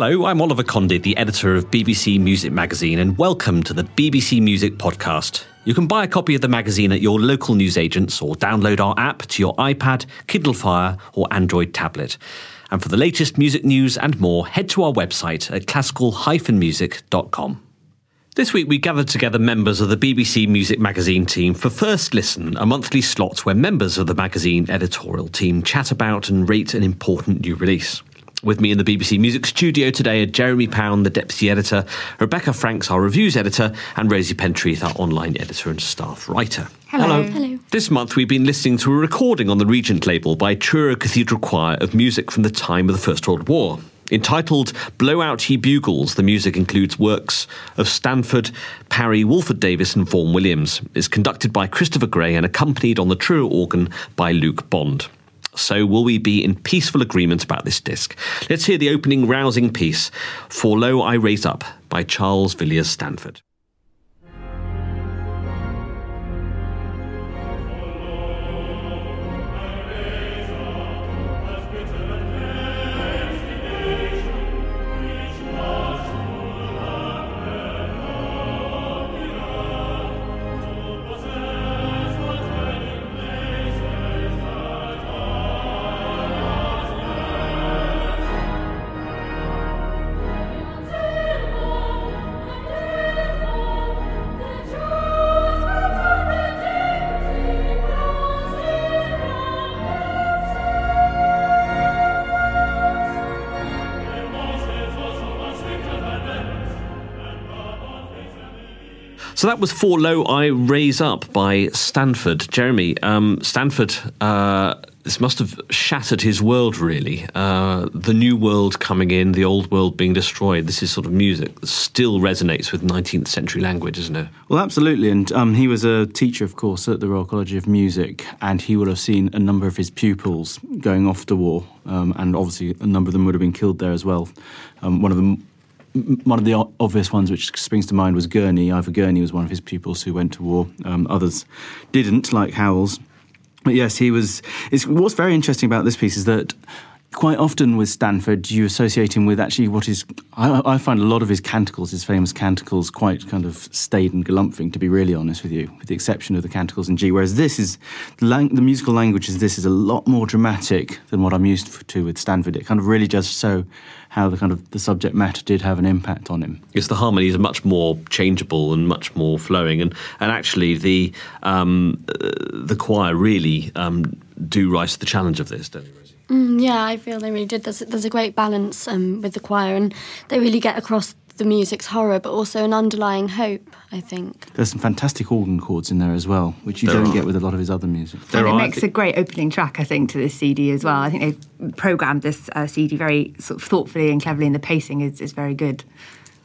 Hello, I'm Oliver Condy, the editor of BBC Music Magazine, and welcome to the BBC Music Podcast. You can buy a copy of the magazine at your local newsagents or download our app to your iPad, Kindle Fire, or Android tablet. And for the latest music news and more, head to our website at classical-music.com. This week, we gathered together members of the BBC Music Magazine team for First Listen, a monthly slot where members of the magazine editorial team chat about and rate an important new release. With me in the BBC Music studio today are Jeremy Pound, the deputy editor, Rebecca Franks, our reviews editor, and Rosie Pentreath, our online editor and staff writer. Hello. Hello. This month we've been listening to a recording on the Regent label by Truro Cathedral Choir of music from the time of the First World War. Entitled Blow Out Ye Bugles, the music includes works of Stanford, Parry, Walford Davies, and Vaughan Williams. It's conducted by Christopher Gray and accompanied on the Truro organ by Luke Bond. So, will we be in peaceful agreement about this disc? Let's hear the opening rousing piece, For Lo I Raise Up, by Charles Villiers Stanford. So that was For Lo I Raise Up by Stanford. Jeremy, um, Stanford, uh, this must have shattered his world, really. Uh, the new world coming in, the old world being destroyed. This is sort of music that still resonates with 19th century language, isn't it? Well, absolutely. And um, he was a teacher, of course, at the Royal College of Music, and he would have seen a number of his pupils going off to war. Um, and obviously, a number of them would have been killed there as well. Um, one of them one of the obvious ones which springs to mind was Gurney. Ivor Gurney was one of his pupils who went to war. Um, others didn't, like Howells. But yes, he was. what's very interesting about this piece is that quite often with Stanford, you associate him with actually what is. I, I, find a lot of his canticles, his famous canticles, quite kind of staid and galumphing, to be really honest with you, with the exception of the canticles in G. Whereas this is, the, lang- the musical language is this is a lot more dramatic than what I'm used to with Stanford. It kind of really does show how the kind of the subject matter did have an impact on him. Yes, the harmonies are much more changeable and much more flowing, and and actually the um, uh, the choir really um, do rise to the challenge of this, don't they? Mm, yeah, I feel they really did. There's, there's a great balance um, with the choir, and they really get across the music's horror, but also an underlying hope. I think there's some fantastic organ chords in there as well, which you there don't are. get with a lot of his other music. There and it makes a great opening track, I think, to this CD as well. I think they've programmed this uh, CD very sort of thoughtfully and cleverly, and the pacing is, is very good.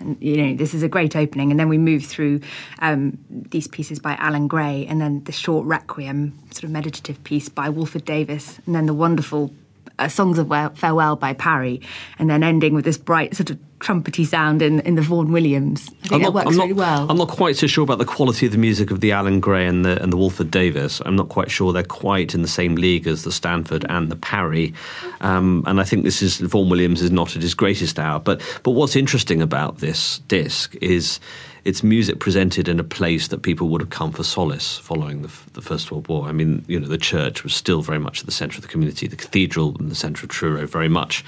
And you know, this is a great opening, and then we move through um, these pieces by Alan Gray, and then the short requiem, sort of meditative piece by Walford Davies, and then the wonderful uh, Songs of Farewell by Parry, and then ending with this bright sort of trumpety sound in, in the Vaughan Williams. I think that works I'm not, really well. I'm not quite so sure about the quality of the music of the Alan Gray and the, and the Walford Davies. I'm not quite sure they're quite in the same league as the Stanford and the Parry. Um, and I think this is Vaughan Williams is not at his greatest hour. But but what's interesting about this disc is it's music presented in a place that people would have come for solace following the, the, First World War. I mean, you know, the church was still very much at the centre of the community, the cathedral in the centre of Truro, very much.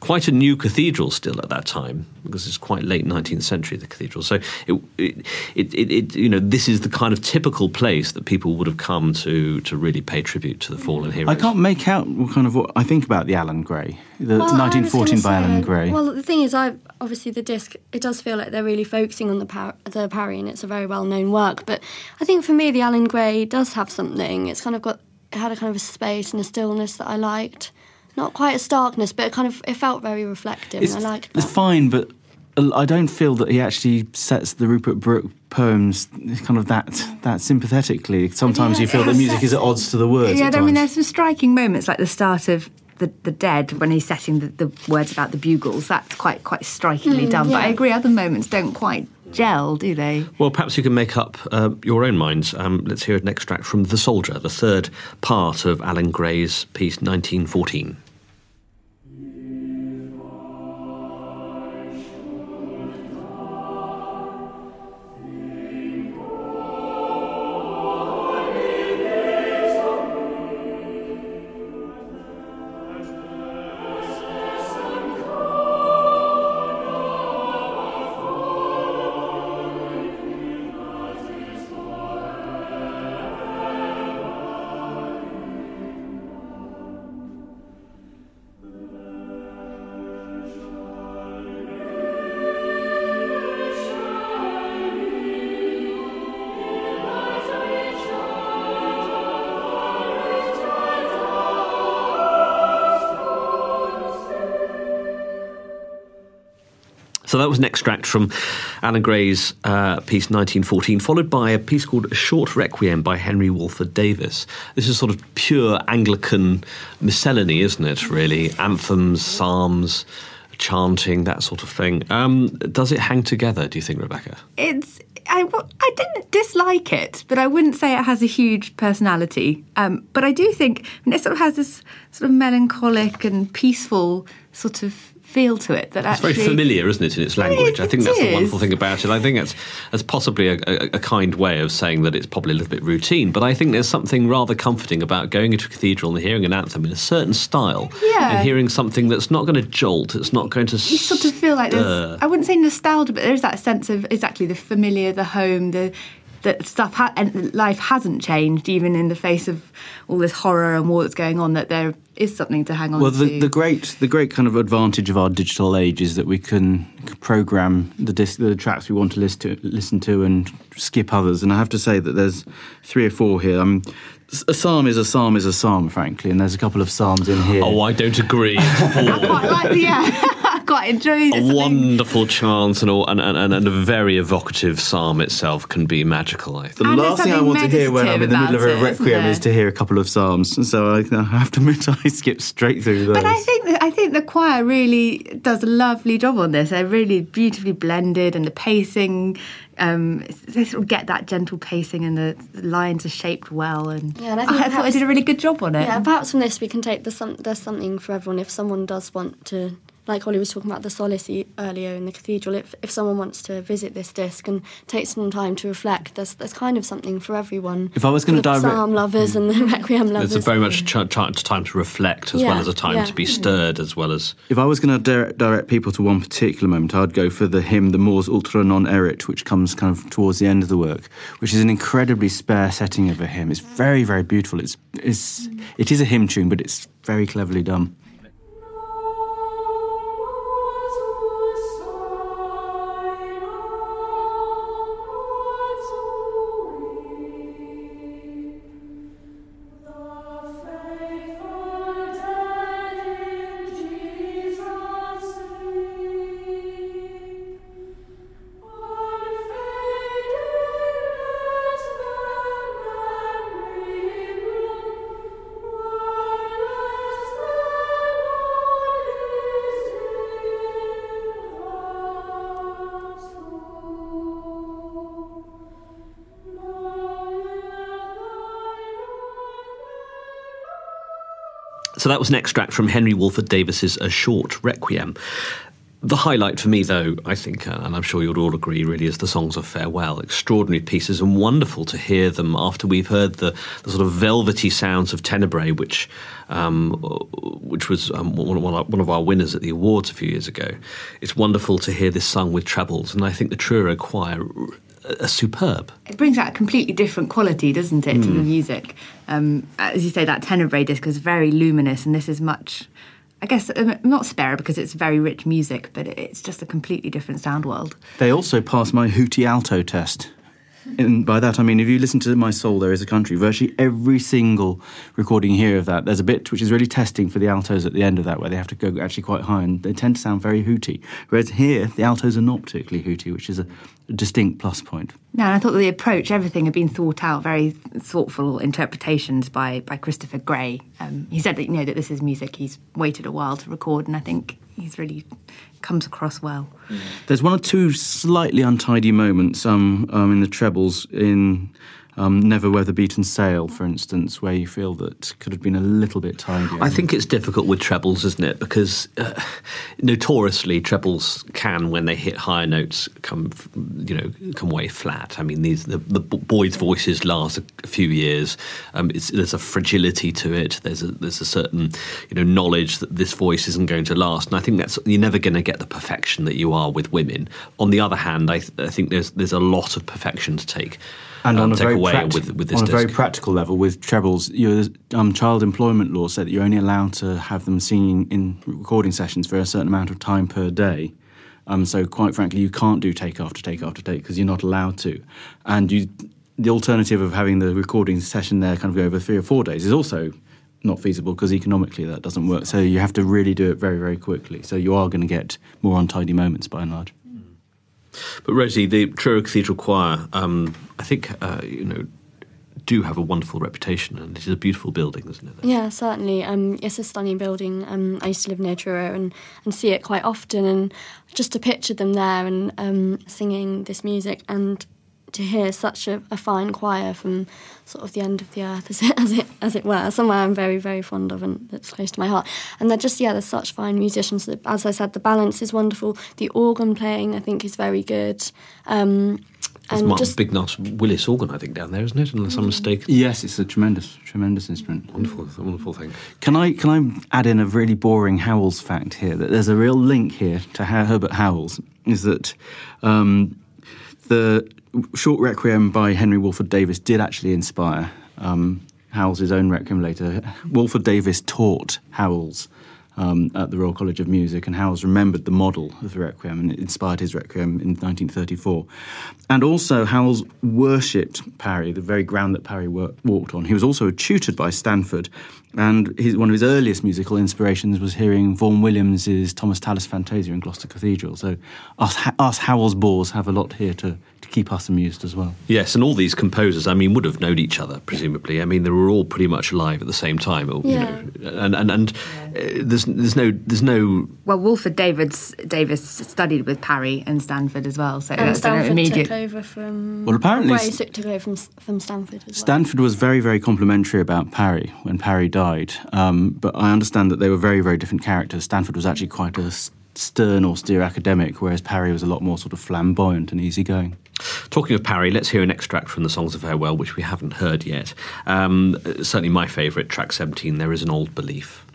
Quite a new cathedral still at that time, because it's quite late 19th century, the cathedral. So, it, it, it, it, you know, this is the kind of typical place that people would have come to, to really pay tribute to the fallen heroes. I can't make out what kind of what I think about the Alan Gray, the well, 1914 by Alan Gray. Well, the thing is, I obviously the disc, it does feel like they're really focusing on the, power the Parry, and it's a very well known work. But I think for me, the Alan Gray does have something. It's kind of got it had a kind of a space and a stillness that I liked. Not quite a starkness, but it kind of it felt very reflective. It's, and I liked that. It's fine, but I don't feel that he actually sets the Rupert Brooke poems kind of that that sympathetically. Sometimes yeah, you feel the music is at odds to the words. Yeah, I mean, there's some striking moments like the start of the, the dead when he's setting the, the words about the bugles. That's quite quite strikingly mm, done. Yeah. But I agree, other moments don't quite gel, do they? Well, perhaps you can make up uh, your own minds. Um, let's hear an extract from The Soldier, the third part of Alan Gray's piece 1914. So that was an extract from Alan Gray's uh, piece 1914, followed by a piece called A Short Requiem by Henry Walford Davies. This is sort of pure Anglican miscellany, isn't it, really? Anthems, psalms, chanting, that sort of thing. Um, does it hang together, do you think, Rebecca? It's. I, I didn't dislike it, but I wouldn't say it has a huge personality. Um, but I do think I mean, it sort of has this sort of melancholic and peaceful sort of feel to it that it's actually, very familiar, isn't it, in its language? It, I think that's is. the wonderful thing about it. I think that's, that's possibly a, a, a, kind way of saying that it's probably a little bit routine, but I think there's something rather comforting about going into a cathedral and hearing an anthem in a certain style yeah. and hearing something that's not going to jolt, it's not going to. You sort of feel like there's, I wouldn't say nostalgia, but there's that sense of exactly the familiar, the home, the that stuff ha- and life hasn't changed even in the face of all this horror and war that's going on that there is something to hang on well, to. Well, the, the, great the great kind of advantage of our digital age is that we can program the disc, the tracks we want to listen to, listen to and skip others. And I have to say that there's three or four here. Um, I mean, a psalm is a psalm is a psalm, frankly, and there's a couple of psalms in here. Oh, I don't agree. I quite like the yeah. Quite enjoyed a wonderful chant and, all, and, and, and, a very evocative psalm itself can be magical. I think. The and last thing I want to hear when I'm in the middle of a requiem is to hear a couple of psalms. So I, I have to admit I skip straight through those. But I think that, I think the choir really does a lovely job on this. They're really beautifully blended, and the pacing um, they sort of get that gentle pacing and the, lines are shaped well and, yeah, and I, I perhaps, thought I did a really good job on it. Yeah, perhaps from this we can take there's, some, there's something for everyone if someone does want to like Holly was talking about the solace earlier in the cathedral, if, if someone wants to visit this disc and take some time to reflect, there's there's kind of something for everyone. If I was going to direct psalm lovers and the hmm. requiem lovers, it's very much a ch- time to reflect as yeah, well as a time yeah. to be stirred as well as. If I was going to direct, direct people to one particular moment, I'd go for the hymn "The Mors Ultra Non Erit," which comes kind of towards the end of the work, which is an incredibly spare setting of a hymn. It's very very beautiful. It's it's it is a hymn tune, but it's very cleverly done. So that was an extract from Henry Walford Davies's A Short Requiem. The highlight for me, though, I think, uh, and I'm sure you'll all agree, really, is the songs of farewell. Extraordinary pieces and wonderful to hear them after we've heard the, the sort of velvety sounds of Tenebrae, which um, which was um, one, one, of our winners at the awards a few years ago. It's wonderful to hear this sung with trebles, and I think the Truro Choir are superb. It brings out a completely different quality, doesn't it, mm. to the hmm. music? Um, as you say, that tenor Tenebrae disc is very luminous, and this is much. I guess um, not spare because it's very rich music, but it's just a completely different sound world. They also passed my hooty alto test. And by that I mean, if you listen to My Soul, There Is a Country, virtually every single recording here of that, there's a bit which is really testing for the altos at the end of that, where they have to go actually quite high, and they tend to sound very hooty. Whereas here, the altos are not particularly hooty, which is a distinct plus point. No, I thought the approach, everything had been thought out, very thoughtful interpretations by, by Christopher Gray. Um, he said that, you know, that this is music he's waited a while to record, and I think he's really comes across well. There's one or two slightly untidy moments um, um, in the trebles in um, Never Weather Beaten Sail, for instance, where you feel that could have been a little bit tidier. I think it's difficult with trebles, isn't it? Because uh, notoriously, trebles can, when they hit higher notes, come you know come way flat. I mean, these the, the boys' voices last a few years. Um, there's a fragility to it. There's a there's a certain you know knowledge that this voice isn't going to last, and I think that's you're never going to get the perfection that you are with women. On the other hand, I, th- I think there's there's a lot of perfection to take and um, on a very practi- with, with on a disc. very practical level, with trebles, your um, child employment law said that you're only allowed to have them singing in recording sessions for a certain amount of time per day. Um, so, quite frankly, you can't do take after take after take because you're not allowed to. And you, the alternative of having the recording session there kind of go over three or four days is also not feasible because economically that doesn't work. So you have to really do it very, very quickly. So you are going to get more untidy moments by and large. But Rosie, the Truro Cathedral Choir, um, I think uh, you know, do have a wonderful reputation, and it is a beautiful building, isn't it? Yeah, certainly. Um, it's a stunning building. Um, I used to live near Truro and, and see it quite often, and just to picture them there and um, singing this music and to hear such a, a, fine choir from sort of the end of the earth, as it, as it as it were, somewhere I'm very very fond of and that's close to my heart. And they're just yeah, they're such fine musicians. As I said, the balance is wonderful. The organ playing I think is very good. Um, and Martin just, Big Bignar's Willis organ, I think, down there, isn't it? Unless I'm mistaken. Yes, it's a tremendous, tremendous instrument. Wonderful, wonderful thing. Can I can I add in a really boring Howells fact here? That there's a real link here to Herbert Howells. Is that um, the short requiem by Henry Walford Davies did actually inspire um, Howells' own requiem later. Walford Davies taught Howells um, at the Royal College of Music, and Howells remembered the model of the Requiem and it inspired his Requiem in 1934. And also, Howells worshipped Parry, the very ground that Parry walked on. He was also tutored by Stanford, and his, one of his earliest musical inspirations was hearing Vaughan Williams's Thomas Tallis Fantasia in Gloucester Cathedral. So us, us Howells bores have a lot here to, to keep us amused as well. Yes, and all these composers, I mean, would have known each other, presumably. I mean, they were all pretty much alive at the same time. Yeah. You know, and and, and uh, there's, there's, no, there's no... Well, Walford Davids, Davis studied with Parry and Stanford as well, so and that's Stanford an immediate... took over from. Well, apparently Gray St- took over from from Stanford as well. Stanford was very, very complimentary about Parry when Parry died. Um, but I understand that they were very, very different characters. Stanford was actually quite a stern, austere academic, whereas Parry was a lot more sort of flamboyant and easygoing. Talking of Parry, let's hear an extract from the Songs of Farewell, which we haven't heard yet. Um, certainly my favourite, track 17, There is an Old Belief.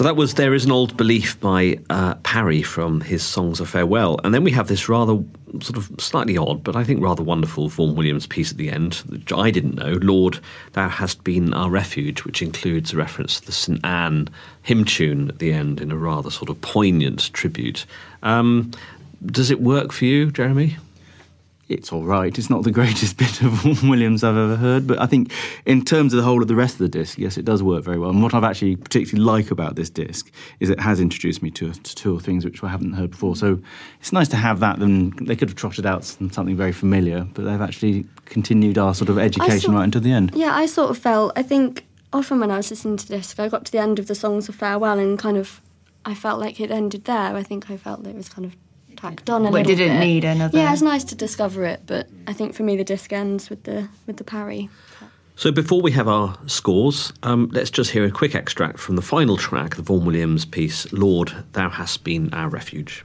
So that was There Is an Old Belief by uh, Parry from his Songs of Farewell. And then we have this rather sort of slightly odd, but I think rather wonderful Vaughan Williams piece at the end, which I didn't know, Lord, Thou Hast Been Our Refuge, which includes a reference to the St. Anne hymn tune at the end in a rather sort of poignant tribute. Um, does it work for you, Jeremy? It's all right. It's not the greatest bit of Williams I've ever heard, but I think in terms of the whole of the rest of the disc, yes, it does work very well. And what I've actually particularly like about this disc is it has introduced me to, to two things which I haven't heard before. So it's nice to have that. Then they could have trotted out something very familiar, but they've actually continued our sort of education saw- right until the end. Yeah, I sort of felt. I think often when I was listening to this, I got to the end of the songs of farewell and kind of, I felt like it ended there. I think I felt that it was kind of tacked on a Well, it little didn't bit. need another- Yeah, it's nice to discover it, but I think for me the disc ends with the with the Parry. So before we have our scores, um, let's just hear a quick extract from the final track, the Vaughan Williams piece, Lord, Thou Hast Been Our Refuge.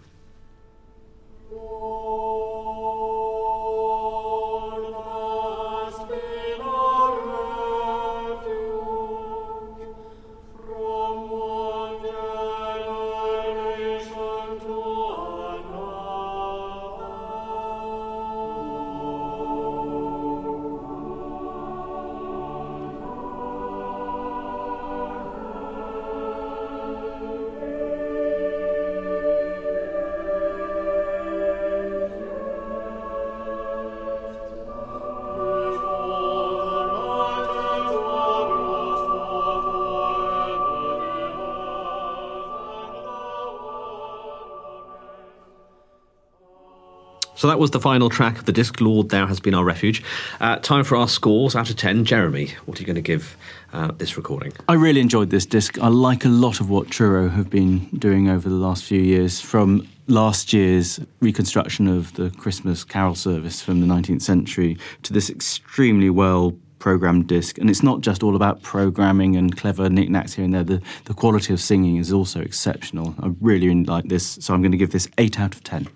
So that was the final track of the disc, Lord, Thou Has Been Our Refuge. Uh, time for our scores out of 10. Jeremy, what are you going to give uh, this recording? I really enjoyed this disc. I like a lot of what Truro have been doing over the last few years, from last year's reconstruction of the Christmas carol service from the 19th century to this extremely well programmed disc. And it's not just all about programming and clever knickknacks here and there. The, the quality of singing is also exceptional. I really, really like this, so I'm going to give this 8 out of 10.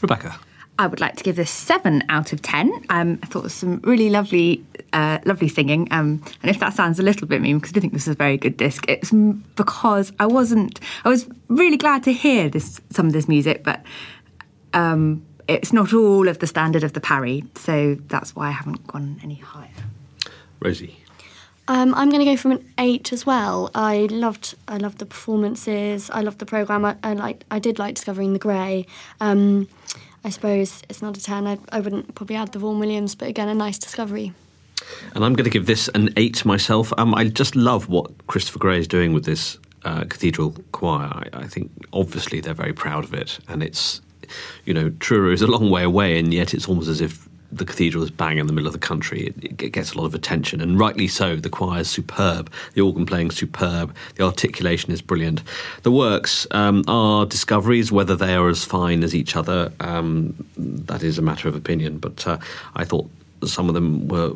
Rebecca. I would like to give this seven out of ten. Um, I thought it was some really lovely, uh, lovely singing. Um, and if that sounds a little bit mean, because I do think this is a very good disc, it's because I wasn't. I was really glad to hear this some of this music, but um, it's not all of the standard of the Parry, so that's why I haven't gone any higher. Rosie. Um, I'm going to go from an eight as well. I loved, I loved the performances. I loved the program. I, I liked, I did like discovering the Gray. Um, I suppose it's not a ten. I, I wouldn't probably add the Vaughan Williams, but again, a nice discovery. And I'm going to give this an 8 myself. Um, I just love what Christopher Gray is doing with this uh, cathedral choir. I, I think obviously they're very proud of it, and it's you know, Truro is a long way away, and yet it's almost as if the cathedral is bang in the middle of the country. It, it, gets a lot of attention, and rightly so. The choir is superb, the organ playing is superb, the articulation is brilliant. The works um, are discoveries, whether they are as fine as each other, um, that is a matter of opinion. But uh, I thought some of them were,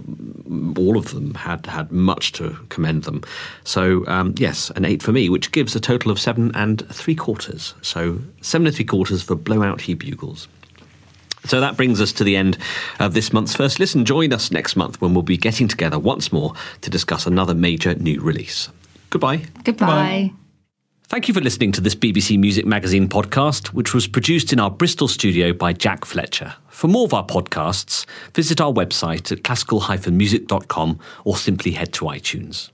all of them had had much to commend them. So um, yes, an eight for me, which gives a total of seven and three quarters. So seven and three quarters for Blow Out Ye Bugles. So that brings us to the end of this month's First Listen. Join us next month when we'll be getting together once more to discuss another major new release. Goodbye. Goodbye. Goodbye. Thank you for listening to this BBC Music Magazine podcast, which was produced in our Bristol studio by Jack Fletcher. For more of our podcasts, visit our website at classical-music.com or simply head to iTunes.